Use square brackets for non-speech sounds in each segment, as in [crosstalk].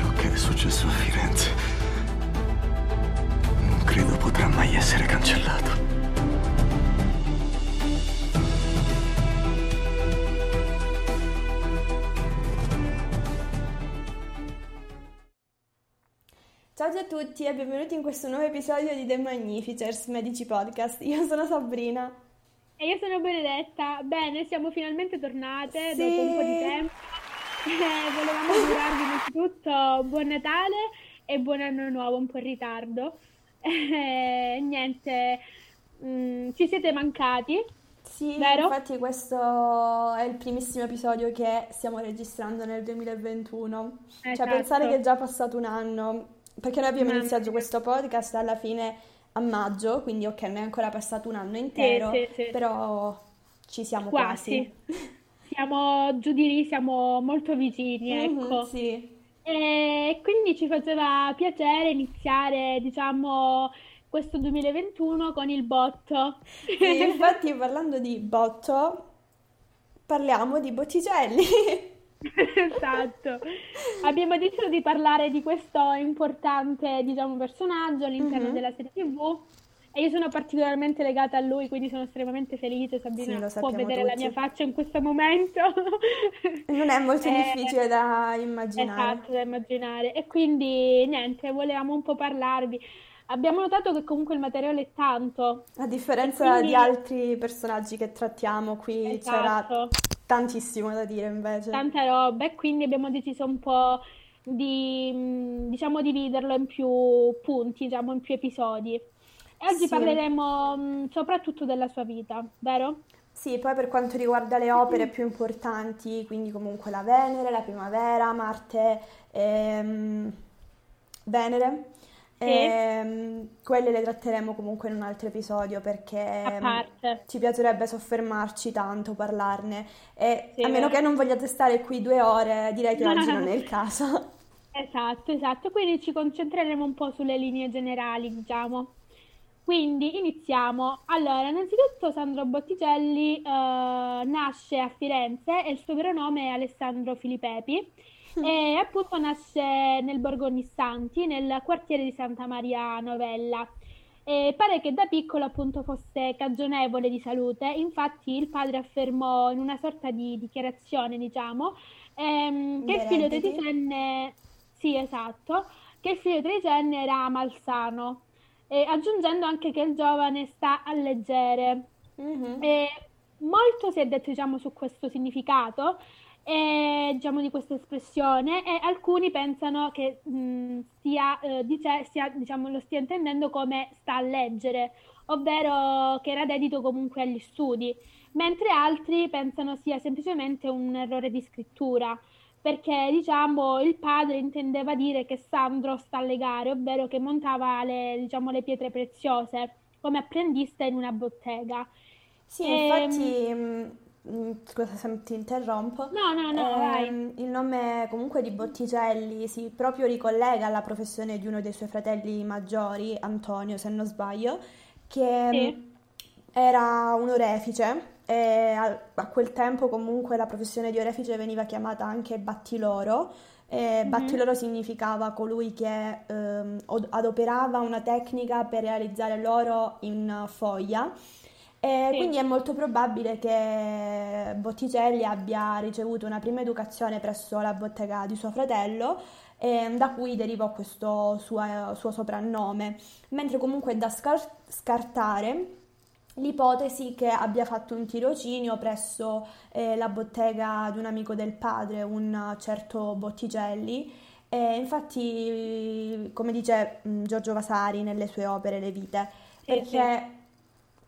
Ciò che è successo a Firenze non credo potrà mai essere cancellato. Ciao a tutti e benvenuti in questo nuovo episodio di The Magnificers Medici Podcast. Io sono Sabrina. E io sono Benedetta. Bene, siamo finalmente tornate Sì. dopo un po' di tempo. Eh, volevamo augurarvi innanzitutto buon Natale e buon anno nuovo, un po' in ritardo. Eh, niente, mm, ci siete mancati. Sì, Vero? infatti questo è il primissimo episodio che stiamo registrando nel 2021. Cioè Esatto. pensare che è già passato un anno, perché noi abbiamo Mamma iniziato mia. questo podcast alla fine a maggio, quindi ok, non è ancora passato un anno intero, sì, sì. però ci siamo Quasi. quasi. Siamo giù di lì, siamo molto vicini, Mhm, ecco. sì. E quindi ci faceva piacere iniziare, diciamo, questo 2021 con il botto. Sì, infatti parlando di botto, parliamo di Botticelli. [laughs] Esatto. Abbiamo deciso di parlare di questo importante, diciamo, personaggio all'interno Mhm. della serie TV e io sono particolarmente legata a lui, quindi sono estremamente felice. Sì, Sabrina lo può vedere la tutti. mia faccia in questo momento. [laughs] Non è molto Eh, difficile da immaginare. Esatto, da immaginare. E quindi niente, volevamo un po' parlarvi. Abbiamo notato che comunque il materiale è tanto. A differenza quindi- di altri personaggi che trattiamo, qui c'era Esatto. tantissimo da dire invece. tanta roba e quindi abbiamo deciso un po' di, mh, diciamo, dividerlo in più punti, diciamo, in più episodi. Oggi Sì. parleremo mh, soprattutto della sua vita, vero? Sì, poi per quanto riguarda le opere più importanti, quindi comunque la Venere, la Primavera, Marte, ehm, Venere, Sì. ehm, quelle le tratteremo comunque in un altro episodio perché parte. ci piacerebbe soffermarci tanto, parlarne e Sì, a meno che non vogliate stare qui due ore, direi che oggi non è il caso. Esatto, esatto. Quindi ci concentreremo un po' sulle linee generali, diciamo. Quindi iniziamo. Allora, innanzitutto Sandro Botticelli eh, nasce a Firenze e il suo vero nome è Alessandro Filipepi. E appunto nasce nel Borgo Nissanti, nel quartiere di Santa Maria Novella. E pare che da piccolo appunto fosse cagionevole di salute, infatti il padre affermò in una sorta di dichiarazione, diciamo, ehm, che il figlio tredicenne, sì esatto, che il figlio tredicenne era malsano, e aggiungendo anche che il giovane sta a leggere. Mhm. E molto si è detto, diciamo, su questo significato, e, diciamo, di questa espressione, e alcuni pensano che mh, stia, eh, dice- stia, diciamo, lo stia intendendo come sta a leggere, ovvero che era dedito comunque agli studi, mentre altri pensano sia semplicemente un errore di scrittura. Perché diciamo il padre intendeva dire che Sandro sta alle gare, ovvero che montava le, diciamo, le pietre preziose come apprendista in una bottega. Sì, Ehm, infatti, mm, mm, scusa se ti interrompo, No, no, no, ehm, il nome comunque di Botticelli si proprio ricollega alla professione di uno dei suoi fratelli maggiori, Antonio, se non sbaglio, che Sì. mm, era un orefice e a, quel tempo comunque la professione di orefice veniva chiamata anche battiloro. E Mhm. battiloro significava colui che ehm, adoperava una tecnica per realizzare l'oro in foglia. E Sì. quindi è molto probabile che Botticelli abbia ricevuto una prima educazione presso la bottega di suo fratello, e da cui derivò questo suo, suo soprannome, mentre comunque è da scar- scartare l'ipotesi che abbia fatto un tirocinio presso eh, la bottega di un amico del padre, un certo Botticelli. E infatti, come dice mh, Giorgio Vasari nelle sue opere Le vite, perché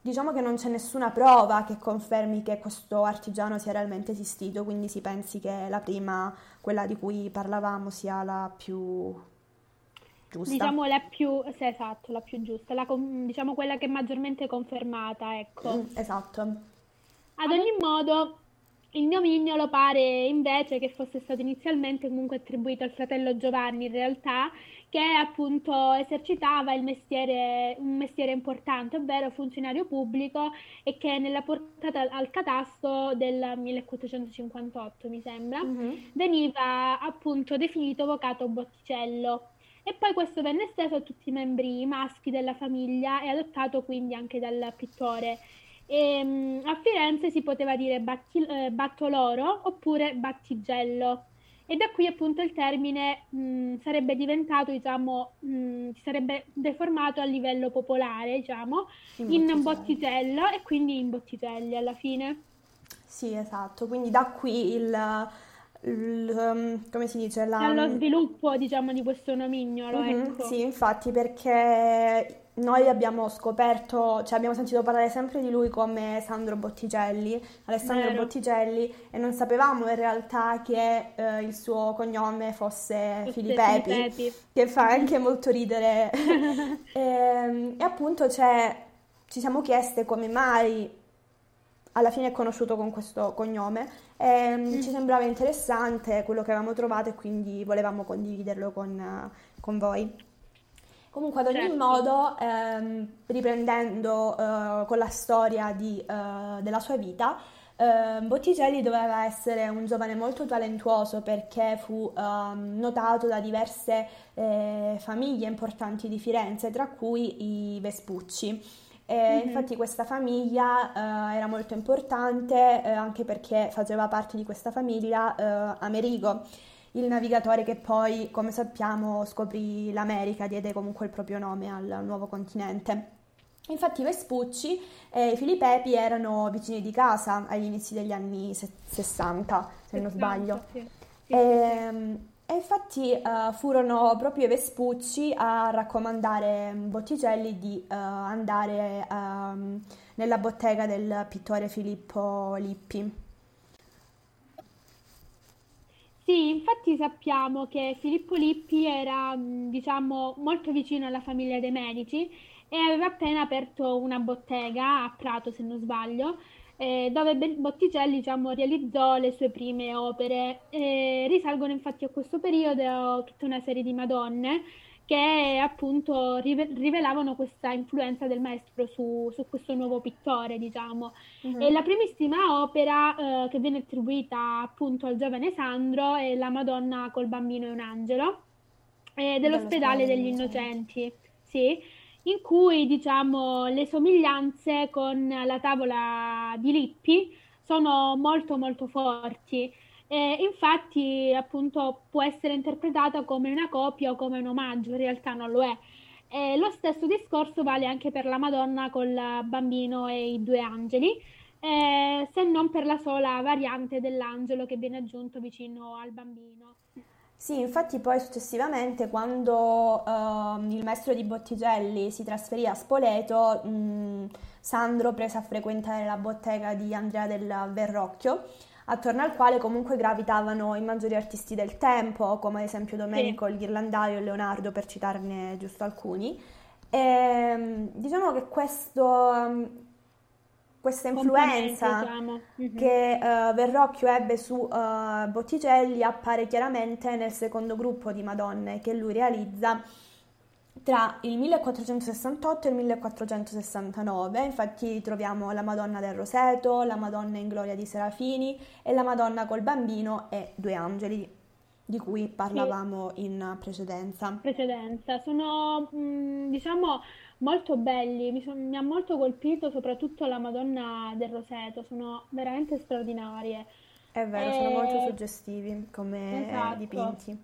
diciamo che non c'è nessuna prova che confermi che questo artigiano sia realmente esistito, quindi si pensi che la prima, quella di cui parlavamo, sia la più giusta. Diciamo la più, sì, esatto, la più giusta, la diciamo quella che è maggiormente confermata, ecco. Mm, esatto. Ad ogni modo, il nomignolo pare invece che fosse stato inizialmente comunque attribuito al fratello Giovanni, in realtà, che appunto esercitava il mestiere, un mestiere importante, ovvero funzionario pubblico e che nella portata al catasto del 1458, mi sembra, mm-hmm. veniva appunto definito avvocato Botticello. E poi questo venne esteso a tutti i membri maschi della famiglia e adottato quindi anche dal pittore. E, um, a Firenze si poteva dire batti, eh, battoloro oppure battigello e da qui appunto il termine mh, sarebbe diventato, diciamo, mh, si sarebbe deformato a livello popolare, diciamo, in, in botticello e quindi in botticelli alla fine. Sì, esatto, quindi da qui il, il um, come si dice? La... Lo sviluppo, diciamo, di questo nomignolo, mm-hmm, ecco. Sì, infatti, perché noi abbiamo scoperto, cioè abbiamo sentito parlare sempre di lui come Sandro Botticelli, Alessandro Vero. Botticelli, e non sapevamo in realtà che eh, il suo cognome fosse Filippepi, Filippepi, che fa anche molto ridere. e, [laughs] ehm, e, appunto cioè, ci siamo chieste come mai alla fine è conosciuto con questo cognome e mm. ci sembrava interessante quello che avevamo trovato e quindi volevamo condividerlo con, con voi. Comunque, ad ogni certo. modo, ehm, riprendendo eh, con la storia di, eh, della sua vita, eh, Botticelli doveva essere un giovane molto talentuoso perché fu ehm, notato da diverse eh, famiglie importanti di Firenze, tra cui i Vespucci. Mm-hmm. Infatti questa famiglia eh, era molto importante eh, anche perché faceva parte di questa famiglia Amerigo il navigatore che poi, come sappiamo, scoprì l'America, diede comunque il proprio nome al nuovo continente. Infatti i Vespucci e i Filippepi erano vicini di casa agli inizi degli anni 60, se non sbaglio. Sì. Sì, e, sì. e, infatti uh, furono proprio i Vespucci a raccomandare Botticelli di uh, andare uh, nella bottega del pittore Filippo Lippi. Sì, infatti sappiamo che Filippo Lippi era, diciamo, molto vicino alla famiglia dei Medici e aveva appena aperto una bottega a Prato, se non sbaglio, eh, dove Botticelli, diciamo, realizzò le sue prime opere. Eh, risalgono infatti a questo periodo tutta una serie di Madonne che appunto rivelavano questa influenza del maestro su, su questo nuovo pittore, diciamo. Uh-huh. E la primissima opera eh, che viene attribuita appunto al giovane Sandro è La Madonna col bambino e un angelo eh, dell'ospedale degli innocenti, sì, in cui diciamo le somiglianze con la tavola di Lippi sono molto molto forti. E infatti, appunto, può essere interpretata come una copia o come un omaggio, in realtà non lo è. E lo stesso discorso vale anche per la Madonna col bambino e i due angeli, eh, se non per la sola variante dell'angelo che viene aggiunto vicino al bambino. Sì, infatti poi successivamente quando uh, il maestro di Botticelli si trasferì a Spoleto, mh, Sandro prese a frequentare la bottega di Andrea del Verrocchio attorno al quale comunque gravitavano i maggiori artisti del tempo, come ad esempio Domenico, sì. il Ghirlandaio e Leonardo, per citarne giusto alcuni. E, ehm, diciamo che questo, questa influenza mm-hmm. che uh, Verrocchio ebbe su uh, Botticelli appare chiaramente nel secondo gruppo di Madonne che lui realizza tra il 1468 e il 1469, infatti troviamo la Madonna del Roseto, la Madonna in Gloria di Serafini e la Madonna col bambino e due angeli di cui parlavamo sì. in precedenza. Precedenza, sono mm, diciamo molto belli, mi, son, mi, ha molto colpito soprattutto la Madonna del Roseto, sono veramente straordinarie. È vero, e... sono molto suggestivi come esatto. dipinti.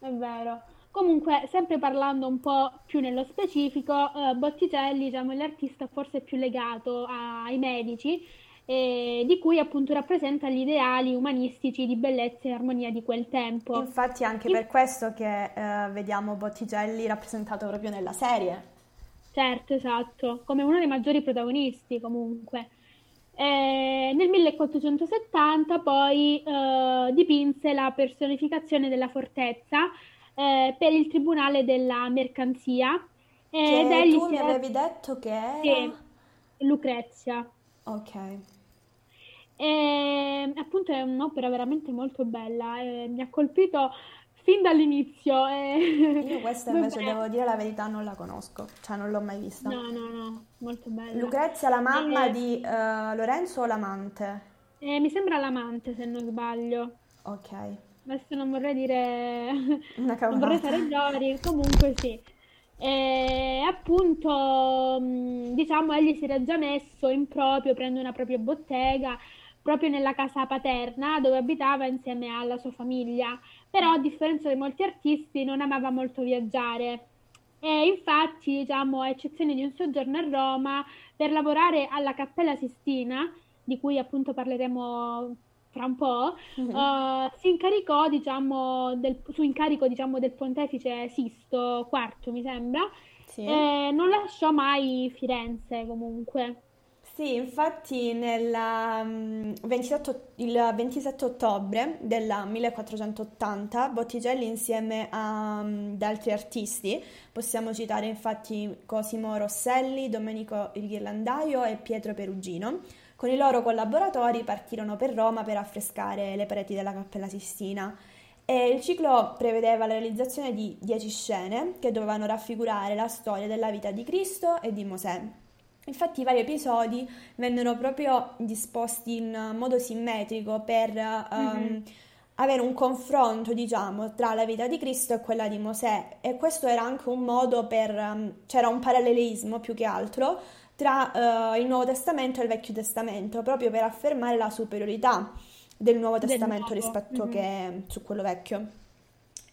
È vero. Comunque, sempre parlando un po' più nello specifico, eh, Botticelli diciamo, è l'artista forse più legato ai medici, eh, di cui appunto rappresenta gli ideali umanistici di bellezza e armonia di quel tempo. Infatti anche In... per questo che eh, vediamo Botticelli rappresentato proprio nella serie. Certo, esatto, come uno dei maggiori protagonisti comunque. Eh, nel 1470 poi eh, dipinse la personificazione della fortezza eh, per il Tribunale della Mercanzia. Ed che tu mi avevi detto che era... Sì, Lucrezia. Ok. E, appunto è un'opera veramente molto bella, eh, mi ha colpito fin dall'inizio. eh. Io [laughs] questa invece bene. devo dire la verità, non la conosco, cioè non l'ho mai vista. No, no, no, molto bella. Lucrezia, la mamma Eh, di eh, Lorenzo o l'amante? eh, mi sembra l'amante, se non sbaglio. Ok, Adesso non vorrei dire, [laughs] una non vorrei fare errori, comunque sì. E appunto, mh, diciamo, egli si era già messo in proprio, prende una propria bottega, proprio nella casa paterna dove abitava insieme alla sua famiglia. Però, a differenza di molti artisti, non amava molto viaggiare. E infatti, diciamo, a eccezione di un soggiorno a Roma, per lavorare alla Cappella Sistina, di cui appunto parleremo fra un po', Mhm. eh, si incaricò, diciamo, del, su incarico, diciamo, del pontefice Sisto IV, mi sembra, Sì. non lasciò mai Firenze comunque. Sì, infatti nel mm, 27, il 27 ottobre del 1480 Botticelli insieme mm, ad altri artisti, possiamo citare infatti Cosimo Rosselli, Domenico il Ghirlandaio e Pietro Perugino, con i loro collaboratori partirono per Roma per affrescare le pareti della Cappella Sistina. E il ciclo prevedeva la realizzazione di dieci scene che dovevano raffigurare la storia della vita di Cristo e di Mosè. Infatti i vari episodi vennero proprio disposti in modo simmetrico per ehm, Mhm. avere un confronto, diciamo, tra la vita di Cristo e quella di Mosè e questo era anche un modo per, ehm, c'era un parallelismo più che altro tra eh, il Nuovo Testamento e il Vecchio Testamento, proprio per affermare la superiorità del Nuovo Del Testamento nuovo. rispetto Mhm. che su quello vecchio.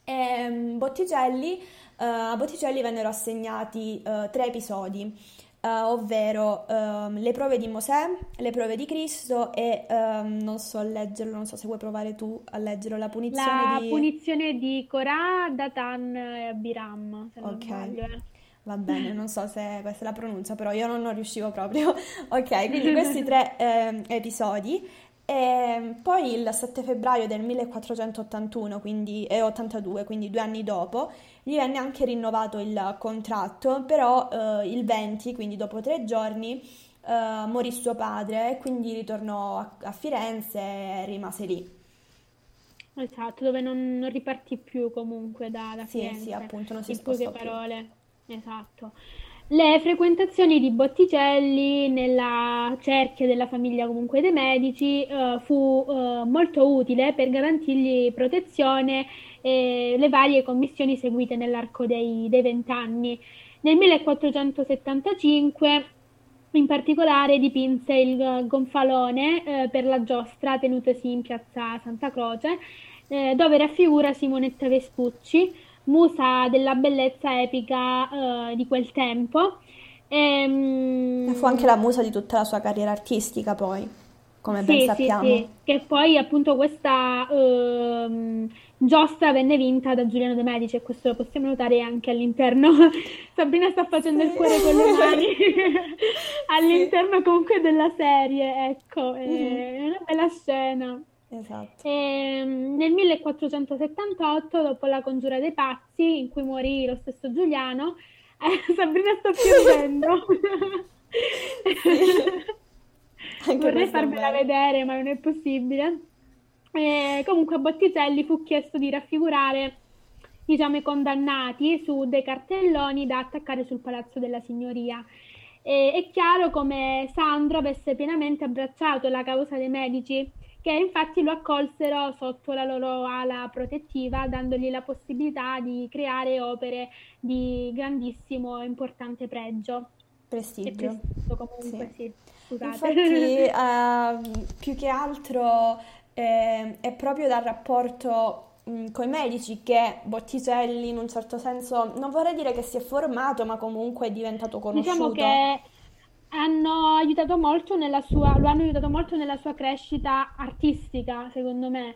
E, mm, Botticelli, eh, a Botticelli vennero assegnati eh, tre episodi, eh, ovvero ehm, le prove di Mosè, le prove di Cristo e ehm, non so leggerlo, non so se vuoi provare tu a leggerlo, la punizione La di... punizione di Corà, Datan e Abiram, se non Ok. sbaglio. eh. Va bene, non so se questa è la pronuncia, però io non, non riuscivo proprio. [laughs] Ok, quindi [laughs] questi tre ehm, episodi. E poi il 7 febbraio del 1481, quindi, e 82, quindi due anni dopo, gli venne anche rinnovato il contratto, però eh, il 20, quindi dopo tre giorni, eh, morì suo padre e quindi ritornò a, a Firenze e rimase lì. Esatto, dove non, non ripartì più comunque da, da Sì, Firenze, sì, appunto, non si in poche più. parole. Esatto. Le frequentazioni di Botticelli nella cerchia della famiglia comunque dei Medici eh, fu eh, molto utile per garantirgli protezione e le varie commissioni seguite nell'arco dei, dei vent'anni. Nel 1475 in particolare dipinse il gonfalone eh, per la giostra tenutosi in piazza Santa Croce, eh, dove raffigura Simonetta Vespucci, musa della bellezza epica eh, di quel tempo. Ehm, Fu anche la musa di tutta la sua carriera artistica, poi, come ben sì, sì, sappiamo. sì, che poi appunto questa ehm, giostra venne vinta da Giuliano De Medici e questo lo possiamo notare anche all'interno. [laughs] Sabrina sta facendo il Sì. cuore con le mani [laughs] Sì. all'interno comunque della serie, ecco, è Mhm. una bella scena. Esatto. Ehm, nel 1478, dopo la congiura dei pazzi, in cui morì lo stesso Giuliano, [laughs] eh, Sabrina sta piangendo. [laughs] [laughs] Vorrei farvela vero. vedere, ma non è possibile. Eh, comunque a Botticelli fu chiesto di raffigurare, diciamo, i condannati su dei cartelloni da attaccare sul Palazzo della Signoria. E è chiaro come Sandro avesse pienamente abbracciato la causa dei Medici, che infatti lo accolsero sotto la loro ala protettiva, dandogli la possibilità di creare opere di grandissimo e importante pregio. Prestigio. prestigio comunque, Sì. sì, scusate. Infatti, [laughs] ehm, più che altro eh, è proprio dal rapporto con i medici che Botticelli in un certo senso, non vorrei dire che si è formato, ma comunque è diventato Diciamo conosciuto. che hanno aiutato molto nella sua, lo hanno aiutato molto nella sua crescita artistica, secondo me.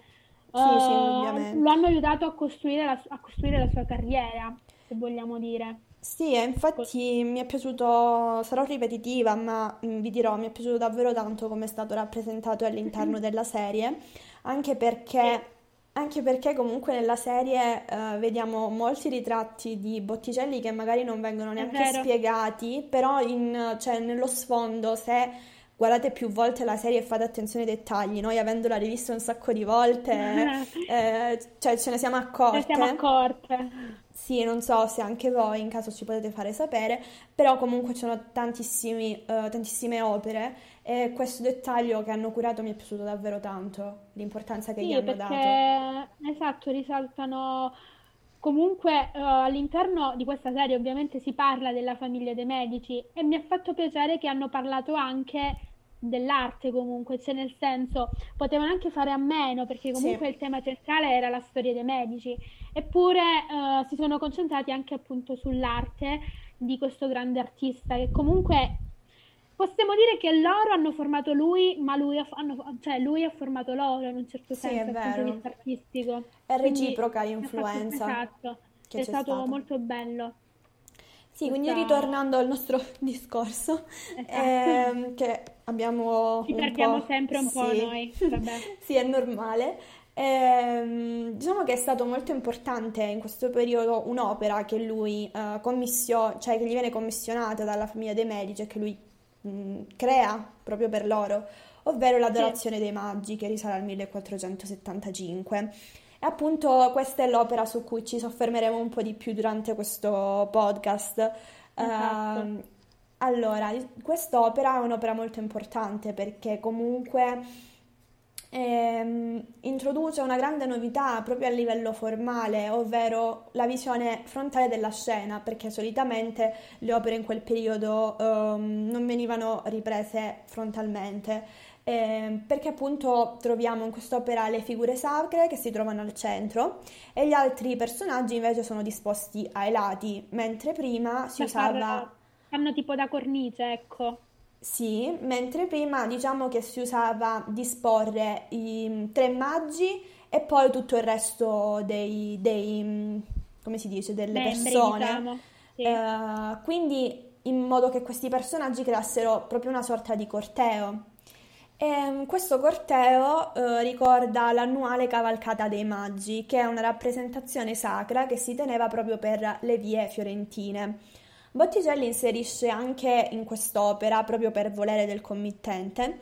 Sì, sì, Eh, indubbiamente. lo hanno aiutato a costruire la, a costruire la sua carriera, se vogliamo dire. Sì, e infatti mi è piaciuto, sarò ripetitiva, ma mm, vi dirò, mi è piaciuto davvero tanto come è stato rappresentato all'interno della serie, anche perché, anche perché comunque nella serie eh, vediamo molti ritratti di Botticelli che magari non vengono neanche spiegati, però in- cioè, nello sfondo, se guardate più volte la serie e fate attenzione ai dettagli. Noi, avendola rivista un sacco di volte, [laughs] eh, cioè ce ne siamo accorte. Ce ne siamo accorte. Sì, non so se anche voi in caso ci potete fare sapere, però comunque ci sono uh, tantissime opere e questo dettaglio che hanno curato mi è piaciuto davvero tanto, l'importanza che sì, gli hanno perché, dato. Esatto, risaltano Comunque uh, all'interno di questa serie ovviamente si parla della famiglia dei Medici e mi ha fatto piacere che hanno parlato anche dell'arte comunque, cioè nel senso potevano anche fare a meno perché comunque sì. il tema centrale era la storia dei Medici, eppure uh, si sono concentrati anche appunto sull'arte di questo grande artista che comunque Possiamo dire che loro hanno formato lui, ma lui ha, hanno, cioè lui ha formato loro in un certo sì, senso dal punto di vista artistico. È reciproca l'influenza. Esatto, è stato stata. molto bello. Sì, quindi ritornando al nostro [laughs] discorso, esatto. ehm, che abbiamo Ci perdiamo sempre un sì. po' noi. [laughs] Sì, è normale. Ehm, diciamo che è stato molto importante in questo periodo un'opera che lui uh, commissiona, cioè che gli viene commissionata dalla famiglia dei Medici e che lui mh, crea proprio per loro, ovvero l'adorazione sì. dei Magi che risale al 1475. E appunto questa è l'opera su cui ci soffermeremo un po' di più durante questo podcast. Esatto. Uh, allora, quest'opera è un'opera molto importante perché comunque ehm, introduce una grande novità proprio a livello formale, ovvero la visione frontale della scena, perché solitamente le opere in quel periodo ehm, non venivano riprese frontalmente. Eh, perché appunto troviamo in quest'opera le figure sacre che si trovano al centro e gli altri personaggi invece sono disposti ai lati, mentre prima si Da usava... far- Fanno tipo da cornice, ecco. Sì, mentre prima diciamo che si usava disporre i tre maggi e poi tutto il resto dei, dei come si dice, delle Membri, persone. diciamo. Sì. Eh, quindi in modo che questi personaggi creassero proprio una sorta di corteo. E questo corteo eh, ricorda l'annuale cavalcata dei Maggi, che è una rappresentazione sacra che si teneva proprio per le vie fiorentine. Botticelli inserisce anche in quest'opera, proprio per volere del committente,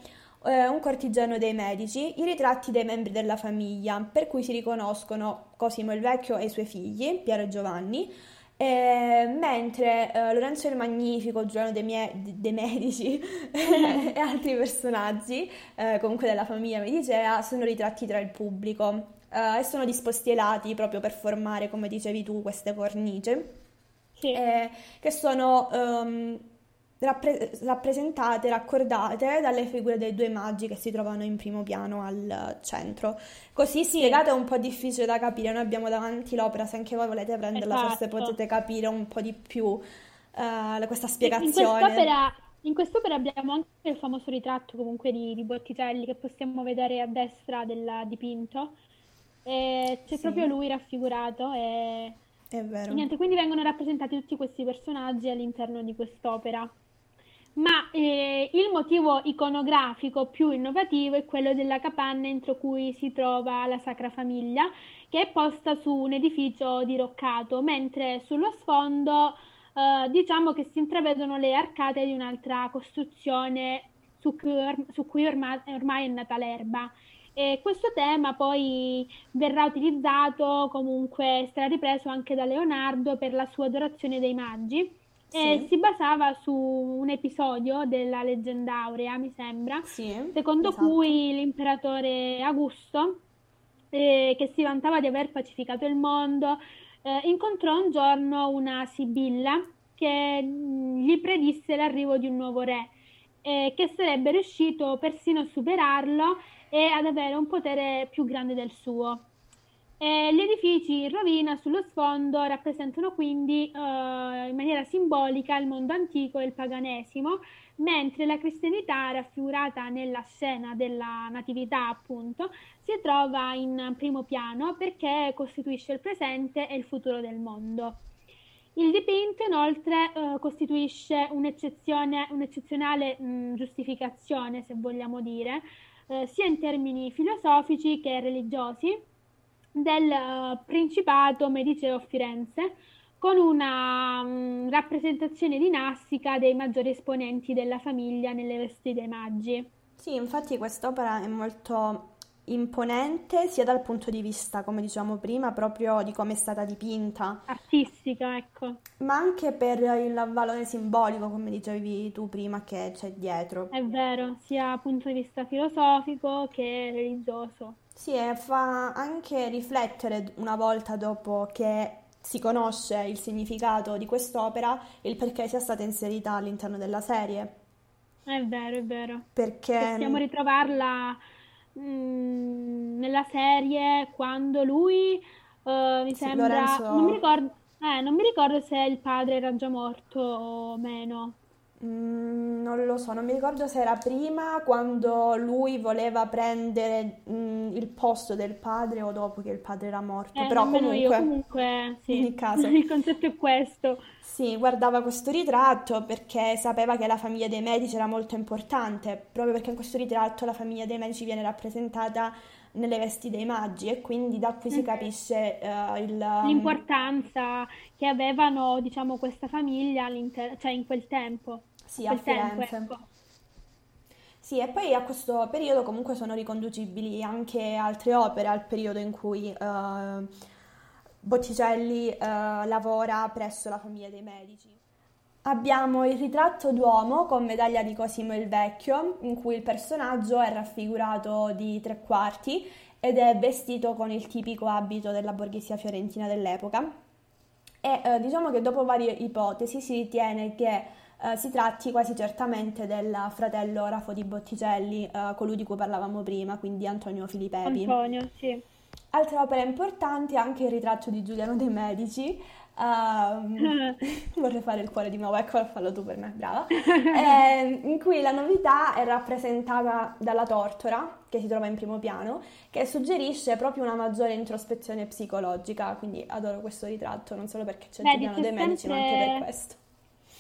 eh, un cortigiano dei medici, i ritratti dei membri della famiglia, per cui si riconoscono Cosimo il Vecchio e i suoi figli, Piero e Giovanni, eh, mentre eh, Lorenzo il Magnifico, Giuliano dei, Mie- dei Medici [laughs] e altri personaggi, eh, comunque della famiglia medicea, sono ritratti tra il pubblico eh, e sono disposti ai lati proprio per formare, come dicevi tu, queste cornici Sì. eh, che sono ehm, rappre- rappresentate, raccordate dalle figure dei due maggi che si trovano in primo piano al centro. Così spiegato è un po' difficile da capire, noi abbiamo davanti l'opera, se anche voi volete prenderla forse Esatto. potete capire un po' di più eh, questa In spiegazione. quest'opera, in quest'opera abbiamo anche il famoso ritratto comunque di, di Botticelli che possiamo vedere a destra del dipinto. E c'è Sì. proprio lui raffigurato e, È e vero. niente, quindi vengono rappresentati tutti questi personaggi all'interno di quest'opera. Ma eh, il motivo iconografico più innovativo è quello della capanna entro cui si trova la Sacra Famiglia, che è posta su un edificio diroccato, mentre sullo sfondo eh, diciamo che si intravedono le arcate di un'altra costruzione su cui, or- su cui orma- ormai è nata l'erba. E questo tema poi verrà utilizzato, comunque sarà ripreso anche da Leonardo per la sua adorazione dei magi e Sì. si basava su un episodio della Leggenda Aurea, mi sembra, Sì, secondo esatto. cui l'imperatore Augusto, eh, che si vantava di aver pacificato il mondo, eh, incontrò un giorno una Sibilla che mh, gli predisse l'arrivo di un nuovo re, eh, che sarebbe riuscito persino a superarlo e ad avere un potere più grande del suo. E gli edifici in rovina sullo sfondo rappresentano quindi eh, in maniera simbolica il mondo antico e il paganesimo, mentre la cristianità raffigurata nella scena della natività, appunto, si trova in primo piano perché costituisce il presente e il futuro del mondo. Il dipinto inoltre eh, costituisce un'eccezionale mh, giustificazione, se vogliamo dire, eh, sia in termini filosofici che religiosi, del eh, Principato Mediceo Firenze, con una um, rappresentazione dinastica dei maggiori esponenti della famiglia nelle vesti dei maggi. Sì, infatti quest'opera è molto imponente sia dal punto di vista, come dicevamo prima, proprio di come è stata dipinta, Artistica, ecco, ma anche per il valore simbolico, come dicevi tu prima, che c'è dietro. è vero, sia dal punto di vista filosofico che religioso. Sì, e fa anche riflettere una volta dopo che si conosce il significato di quest'opera, il perché sia stata inserita all'interno della serie. È vero, è vero. Perché Possiamo ritrovarla mm, nella serie quando lui, eh, mi sembra, non mi Lorenzo. ricordo, eh, non mi ricordo se il padre era già morto o meno. Mm, non lo so, non mi ricordo se era prima quando lui voleva prendere mm, il posto del padre o dopo che il padre era morto, Eh, però nemmeno io, comunque, comunque in sì, ogni caso, [laughs] il concetto è questo. sì, guardava questo ritratto perché sapeva che la famiglia dei Medici era molto importante, proprio perché in questo ritratto la famiglia dei Medici viene rappresentata nelle vesti dei Maggi e quindi da qui si capisce eh, il... um, L'importanza che avevano, diciamo, questa famiglia cioè in quel tempo, sì, a tempo, Firenze. ecco. Sì, e poi a questo periodo comunque sono riconducibili anche altre opere al periodo in cui eh, Botticelli eh, lavora presso la famiglia dei Medici. Abbiamo il ritratto d'uomo con medaglia di Cosimo il Vecchio, in cui il personaggio è raffigurato di tre quarti ed è vestito con il tipico abito della borghesia fiorentina dell'epoca. E eh, diciamo che dopo varie ipotesi si ritiene che eh, si tratti quasi certamente del fratello Rafo di Botticelli, eh, colui di cui parlavamo prima, quindi Antonio Filipepi. Antonio, sì. Altre opere importanti, anche il ritratto di Giuliano de' Medici. ehm, [laughs] vorrei fare il cuore di nuovo, ecco, fallo tu per me, brava. [laughs] Ehm, in cui la novità è rappresentata dalla tortora, che si trova in primo piano, che suggerisce proprio una maggiore introspezione psicologica. Quindi adoro questo ritratto, non solo perché c'è Vedi, Giuliano c'è de' Medici, ma anche per questo.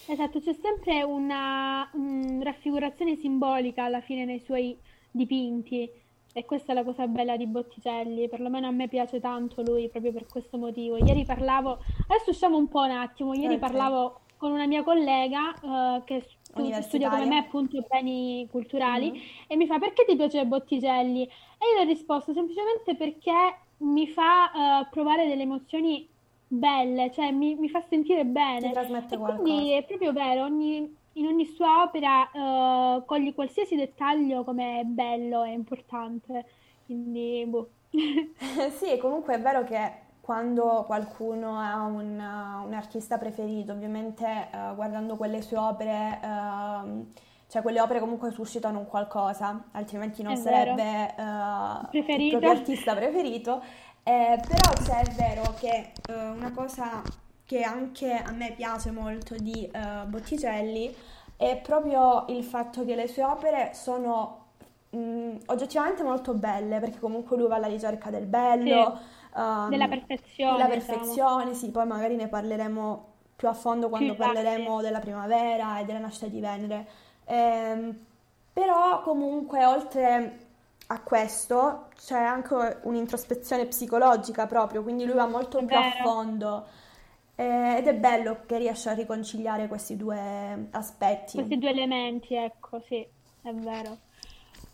Esatto, c'è sempre una mm, raffigurazione simbolica alla fine nei suoi dipinti. E questa è la cosa bella di Botticelli, perlomeno a me piace tanto lui proprio per questo motivo. Ieri parlavo, adesso usciamo un po' un attimo, ieri Ok, parlavo con una mia collega eh, che stu- studia come me appunto beni culturali Mhm. e mi fa perché ti piace Botticelli? E io le ho risposto semplicemente perché mi fa eh, provare delle emozioni belle, cioè mi, mi fa sentire Ti bene. trasmette E quindi qualcosa. è proprio vero, ogni- in ogni sua opera eh, cogli qualsiasi dettaglio come è bello e importante. Quindi, boh. [laughs] Sì, comunque è vero che quando qualcuno ha un, un artista preferito, ovviamente eh, guardando quelle sue opere, ehm, cioè quelle opere comunque suscitano un qualcosa, altrimenti non È sarebbe eh, il Preferito? proprio artista preferito. Eh, però cioè, è vero che eh, una cosa che anche a me piace molto di eh, Botticelli è proprio il fatto che le sue opere sono mh, oggettivamente molto belle, perché comunque lui va alla ricerca del Sì, bello, della ehm, della perfezione, diciamo, perfezione, sì, poi magari ne parleremo più a fondo più quando sì. parleremo della primavera e della nascita di Venere. Ehm, però comunque oltre a questo c'è anche un'introspezione psicologica proprio, quindi lui va molto È più a fondo eh, ed è bello che riesce a riconciliare questi due aspetti. Questi due elementi, ecco, sì, è vero.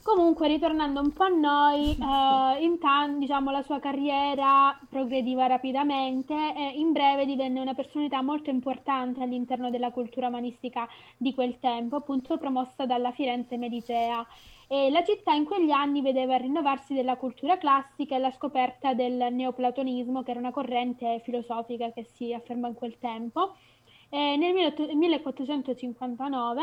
Comunque, ritornando un po' a noi, [laughs] eh, intanto, diciamo, la sua carriera progrediva rapidamente e in breve divenne una personalità molto importante all'interno della cultura umanistica di quel tempo, appunto promossa dalla Firenze Medicea. E la città in quegli anni vedeva il rinnovarsi della cultura classica e la scoperta del neoplatonismo, che era una corrente filosofica che si affermò in quel tempo. E nel 1459,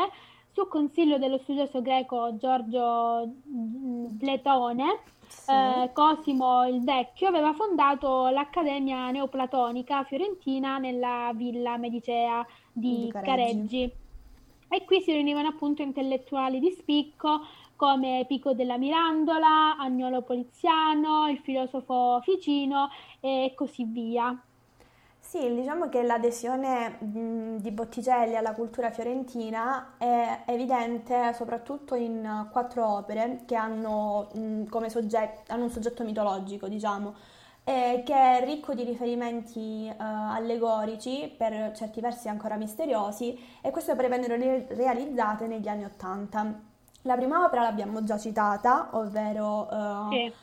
su consiglio dello studioso greco Giorgio mm, Pletone, Sì, eh, Cosimo il Vecchio aveva fondato l'Accademia Neoplatonica fiorentina nella Villa Medicea di di Careggi. Careggi. E qui si riunivano appunto intellettuali di spicco come Pico della Mirandola, Agnolo Poliziano, il filosofo Ficino e così via. Sì, diciamo che l'adesione di Botticelli alla cultura fiorentina è evidente soprattutto in eh, quattro opere che hanno, soggetto, hanno un soggetto mitologico, diciamo. che è ricco di riferimenti eh, allegorici, per certi versi ancora misteriosi, e queste opere vennero re- realizzate negli anni Ottanta. La prima opera l'abbiamo già citata, ovvero eh, Sì.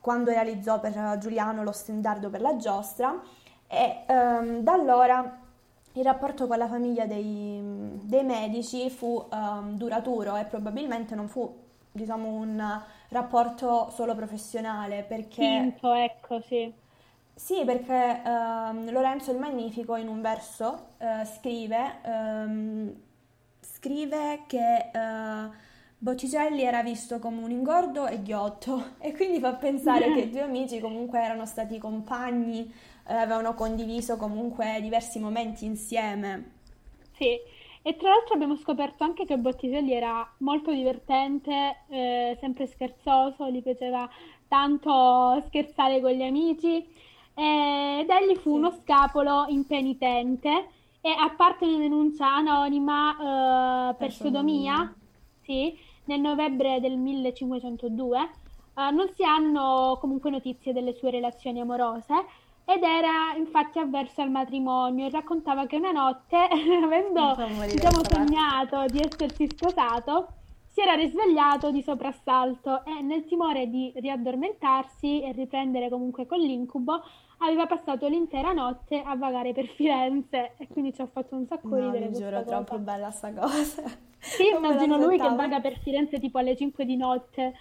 quando realizzò per Giuliano lo stendardo per la giostra, e ehm, da allora il rapporto con la famiglia dei, dei medici fu ehm, duraturo e probabilmente non fu, diciamo, un rapporto solo professionale, perché Finto, ecco, sì. sì, perché ehm, Lorenzo il Magnifico in un verso eh, scrive, ehm, scrive che eh, Botticelli era visto come un ingordo e ghiotto [laughs] e quindi fa pensare che i due amici comunque erano stati compagni, eh, avevano condiviso comunque diversi momenti insieme. Sì, e tra l'altro abbiamo scoperto anche che Botticelli era molto divertente, eh, sempre scherzoso, gli piaceva tanto scherzare con gli amici eh, ed egli fu Sì. uno scapolo impenitente e a parte una denuncia anonima eh, per Per sodomia, sodomia. Sì, nel novembre del 1502, eh, non si hanno comunque notizie delle sue relazioni amorose ed era infatti avverso al matrimonio e raccontava che una notte, [laughs] avendo diciamo sognato di essersi sposato, si era risvegliato di soprassalto e nel timore di riaddormentarsi e riprendere comunque con l'incubo, aveva passato l'intera notte a vagare per Firenze e quindi ci ha fatto un sacco No, ridere questa giuro, cosa. troppo bella sta cosa. Sì, Non immagino lui che vaga per Firenze tipo alle 5 di notte.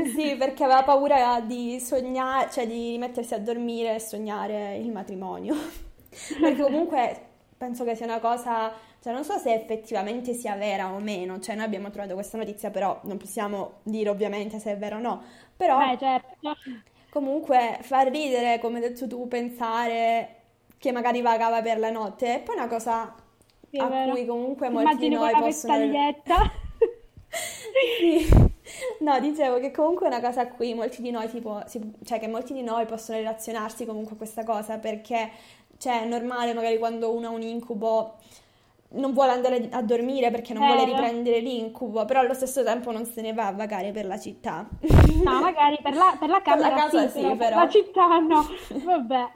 Sì, perché aveva paura di sognare, cioè di mettersi a dormire e sognare il matrimonio. [laughs] Perché comunque penso che sia una cosa, cioè non so se effettivamente sia vera o meno, cioè noi abbiamo trovato questa notizia, però non possiamo dire ovviamente se è vera o no, però Beh, certo. Comunque fa ridere, come hai detto tu, pensare che magari vagava per la notte, e poi è una cosa Sì, è a vero. cui comunque molti di Immagini con noi la possono... [laughs] Sì. No, dicevo che comunque è una cosa a cui molti di noi, tipo, si- cioè che molti di noi possono relazionarsi comunque a questa cosa perché, cioè, è normale magari quando uno ha un incubo non vuole andare a dormire perché non vuole Vero. riprendere l'incubo, però allo stesso tempo non se ne va a vagare per la città. No, magari per la, per la [laughs] Per la camera casa sì, sì, però per però. la città no. [laughs] Vabbè.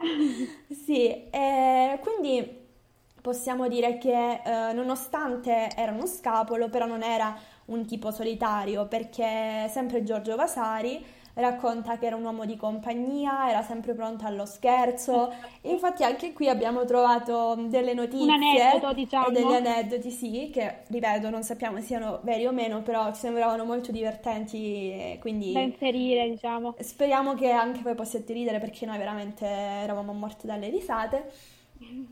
Sì, eh, quindi possiamo dire che eh, nonostante era uno scapolo, però non era un tipo solitario, perché sempre Giorgio Vasari racconta che era un uomo di compagnia, era sempre pronto allo scherzo. [laughs] Infatti anche qui abbiamo trovato delle notizie aneddoto, e diciamo. degli aneddoti, sì, che ripeto, non sappiamo siano veri o meno, però ci sembravano molto divertenti quindi Da inserire, diciamo. Speriamo che anche voi possiate ridere perché noi veramente eravamo morti dalle risate.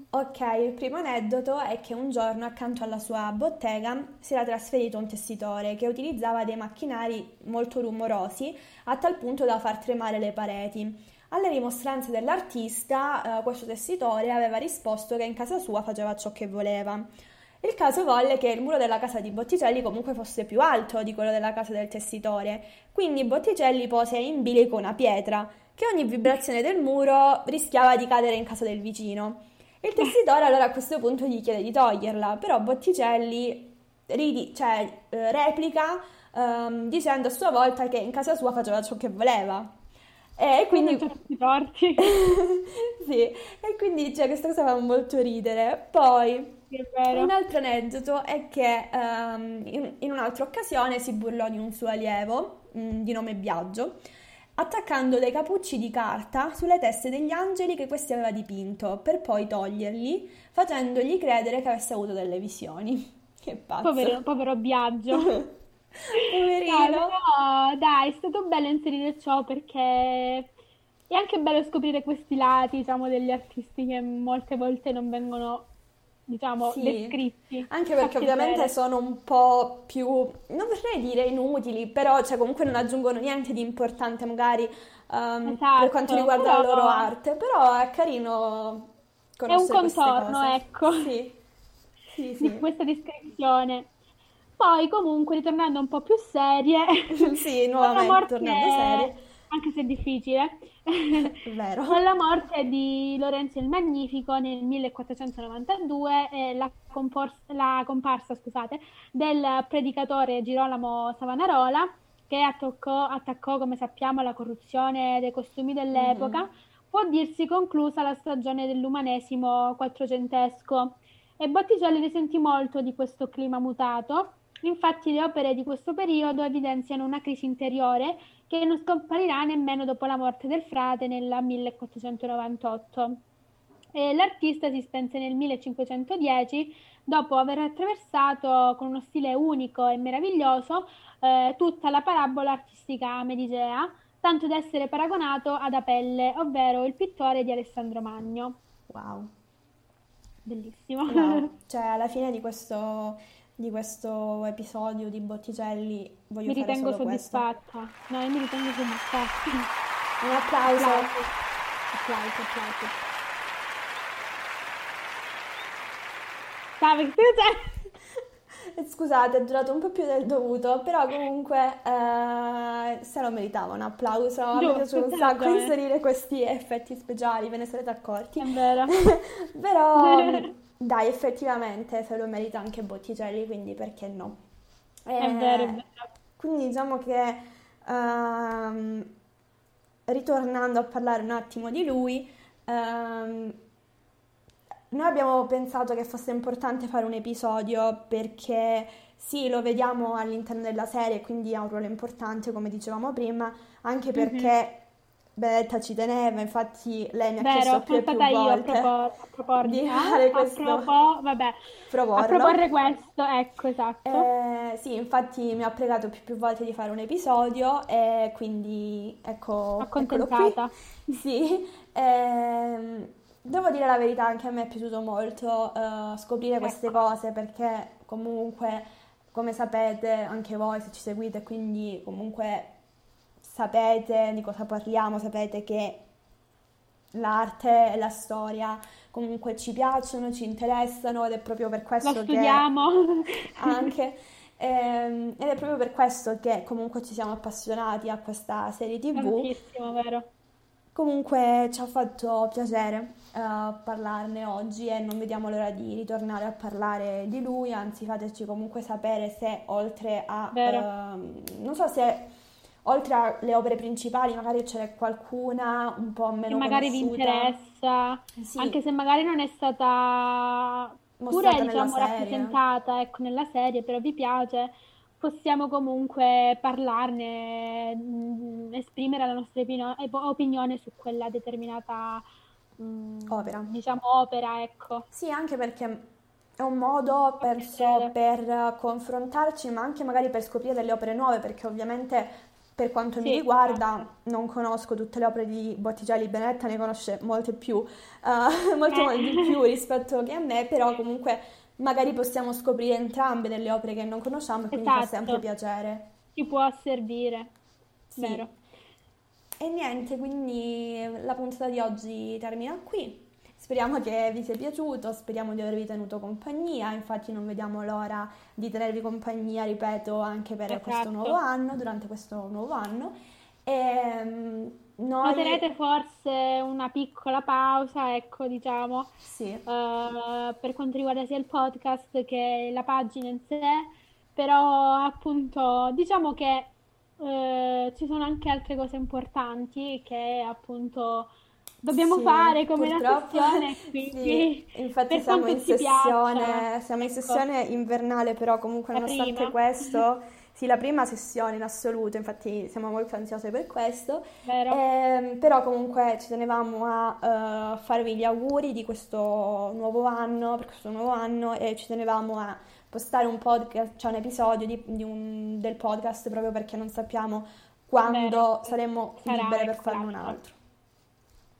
Ok, il primo aneddoto è che un giorno accanto alla sua bottega si era trasferito un tessitore che utilizzava dei macchinari molto rumorosi a tal punto da far tremare le pareti. Alle rimostranze dell'artista, eh, questo tessitore aveva risposto che in casa sua faceva ciò che voleva. Il caso volle che il muro della casa di Botticelli comunque fosse più alto di quello della casa del tessitore, quindi Botticelli pose in bilico una pietra che ogni vibrazione del muro rischiava di cadere in casa del vicino. Il tessitore allora a questo punto gli chiede di toglierla, però Botticelli ridi- cioè, eh, replica ehm, dicendo a sua volta che in casa sua faceva ciò che voleva. E quindi Tutti i torti. sì, e quindi cioè, questa cosa fa molto ridere. Poi un altro aneddoto è che ehm, in, in un'altra occasione si burlò di un suo allievo mh, di nome Biagio, attaccando dei cappucci di carta sulle teste degli angeli che questi aveva dipinto, per poi toglierli, facendogli credere che avesse avuto delle visioni. [laughs] Che pazzo! Povero, povero Biagio. [laughs] Poverino! però, dai, è stato bello inserire ciò perché è anche bello scoprire questi lati, diciamo, degli artisti che molte volte non vengono, diciamo, Sì. descritti. Anche perché ovviamente bene. sono un po' più, non vorrei dire inutili, però cioè, comunque non aggiungono niente di importante magari ehm, Esatto, per quanto riguarda la però- loro arte, però è carino conoscere queste contorno, cose. ecco. Sì, sì, di sì. questa descrizione. Poi, comunque, ritornando un po' più serie, [laughs] Sì, [laughs] la nuovamente, tornando serie. Anche se è difficile, [laughs] con la morte di Lorenzo il Magnifico nel 1492 e la, compors- la comparsa, scusate, del predicatore Girolamo Savonarola, che attaccò, attaccò, come sappiamo, la corruzione dei costumi dell'epoca, fu può dirsi conclusa la stagione dell'umanesimo quattrocentesco. E Botticelli risentì molto di questo clima mutato. Infatti le opere di questo periodo evidenziano una crisi interiore che non scomparirà nemmeno dopo la morte del frate nel 1498. E l'artista si spense nel 1510 dopo aver attraversato con uno stile unico e meraviglioso eh, tutta la parabola artistica medicea, tanto da essere paragonato ad Apelle, ovvero il pittore di Alessandro Magno. Wow. Bellissimo. Wow. [laughs] Cioè, alla fine di questo, di questo episodio di Botticelli voglio mi ritengo solo questo. soddisfatta. No, io mi ritengo soddisfatta. Un applauso. Applauso, applauso, applauso. Eh, [laughs] Scusate, è durato un po' più del dovuto, però comunque eh, se lo meritava un applauso. Mi Giusto, piaciuto un hai sacco inserire questi effetti speciali, ve ne sarete accorti. È vero. [laughs] Però [laughs] dai, effettivamente se lo merita anche Botticelli, quindi perché no? È vero, è Eh, vero. Quindi diciamo che ehm, ritornando a parlare un attimo di lui, ehm, noi abbiamo pensato che fosse importante fare un episodio perché sì, lo vediamo all'interno della serie, quindi ha un ruolo importante, come dicevamo prima, anche perché Benedetta ci teneva, infatti lei mi ha chiesto Vero, più sono e più stata io a, volte propor- [laughs] di eh? fare questo, propo- vabbè, a proporre questo, ecco, esatto. Eh, sì, infatti mi ha pregato più, più volte di fare un episodio e quindi ecco. Accontentata. [laughs] Sì, ehm, devo dire la verità, anche a me è piaciuto molto eh, scoprire queste Ecco. cose perché comunque, come sapete, anche voi se ci seguite, quindi comunque sapete di cosa parliamo, sapete che l'arte e la storia comunque ci piacciono, ci interessano ed è proprio per Lo questo che studiamo. [laughs] anche ehm, ed è proprio per questo che comunque ci siamo appassionati a questa serie TV. Tantissimo, vero? Comunque ci ha fatto piacere eh, parlarne oggi e non vediamo l'ora di ritornare a parlare di lui, anzi fateci comunque sapere se oltre a, Vero. ehm, non so se oltre alle opere principali magari c'è qualcuna un po' Che meno magari vi conosciuta. interessa, Sì. anche se magari non è stata pure, Mostrata nella diciamo, serie. rappresentata, ecco, nella serie, però vi piace, possiamo comunque parlarne, mh, esprimere la nostra opinione su quella determinata, mh, Opera. diciamo, opera, ecco. Sì, anche perché è un modo, penso, per confrontarci, ma anche magari per scoprire delle opere nuove, perché ovviamente per quanto mi Sì, riguarda non conosco tutte le opere di Botticelli, Benedetta ne conosce molte più, eh, [laughs] molto Eh. di più rispetto che a me, però comunque magari possiamo scoprire entrambe delle opere che non conosciamo e quindi fa Esatto. sempre piacere. Ci può servire, Sì. vero? E niente, quindi la puntata di oggi termina qui. Speriamo che vi sia piaciuto, speriamo di avervi tenuto compagnia, infatti non vediamo l'ora di tenervi compagnia, ripeto, anche per questo Esatto. nuovo anno, durante questo nuovo anno. E noi... Noterete forse una piccola pausa, ecco, diciamo, Sì, eh, per quanto riguarda sia il podcast che la pagina in sé, però appunto diciamo che eh, ci sono anche altre cose importanti che appunto dobbiamo Sì, fare come la sessione, [laughs] sì. quindi Infatti per siamo in sessione, piaccia, siamo in ecco. sessione invernale, però comunque La nonostante prima. questo, [laughs] sì, la prima sessione in assoluto, infatti siamo molto ansiose per questo. Ehm, però comunque ci tenevamo a eh, farvi gli auguri di questo nuovo anno, per questo nuovo anno e ci tenevamo a postare un podcast, cioè un episodio di- di un- del podcast proprio perché non sappiamo quando Vero. saremo libere per farne un l'altro. altro.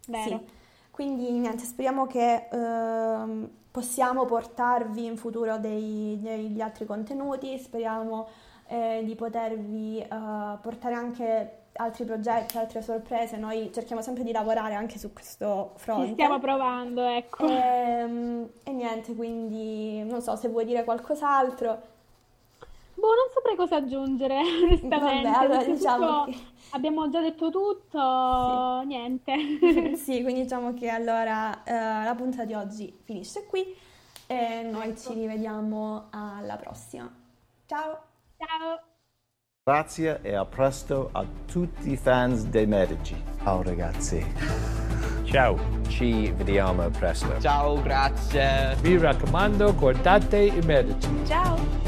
Vero. Sì, quindi niente, speriamo che ehm, possiamo portarvi in futuro dei- degli altri contenuti, speriamo eh, di potervi eh, portare anche altri progetti, altre sorprese. Noi cerchiamo sempre di lavorare anche su questo Ci fronte. stiamo provando, ecco. Ehm, E, niente, quindi non so se vuoi dire qualcos'altro. Boh, non saprei cosa aggiungere, [laughs] onestamente. Vabbè, allora diciamo tutto- che- abbiamo già detto tutto, niente. [laughs] Sì, quindi [laughs] diciamo che allora eh, la puntata di oggi finisce qui e noi ci rivediamo alla prossima. Ciao! Ciao. Grazie e a presto a tutti i fans dei Medici. Ciao ragazzi, Ciao. Ci vediamo presto. Ciao, grazie. Mi raccomando, guardate i medici. Ciao!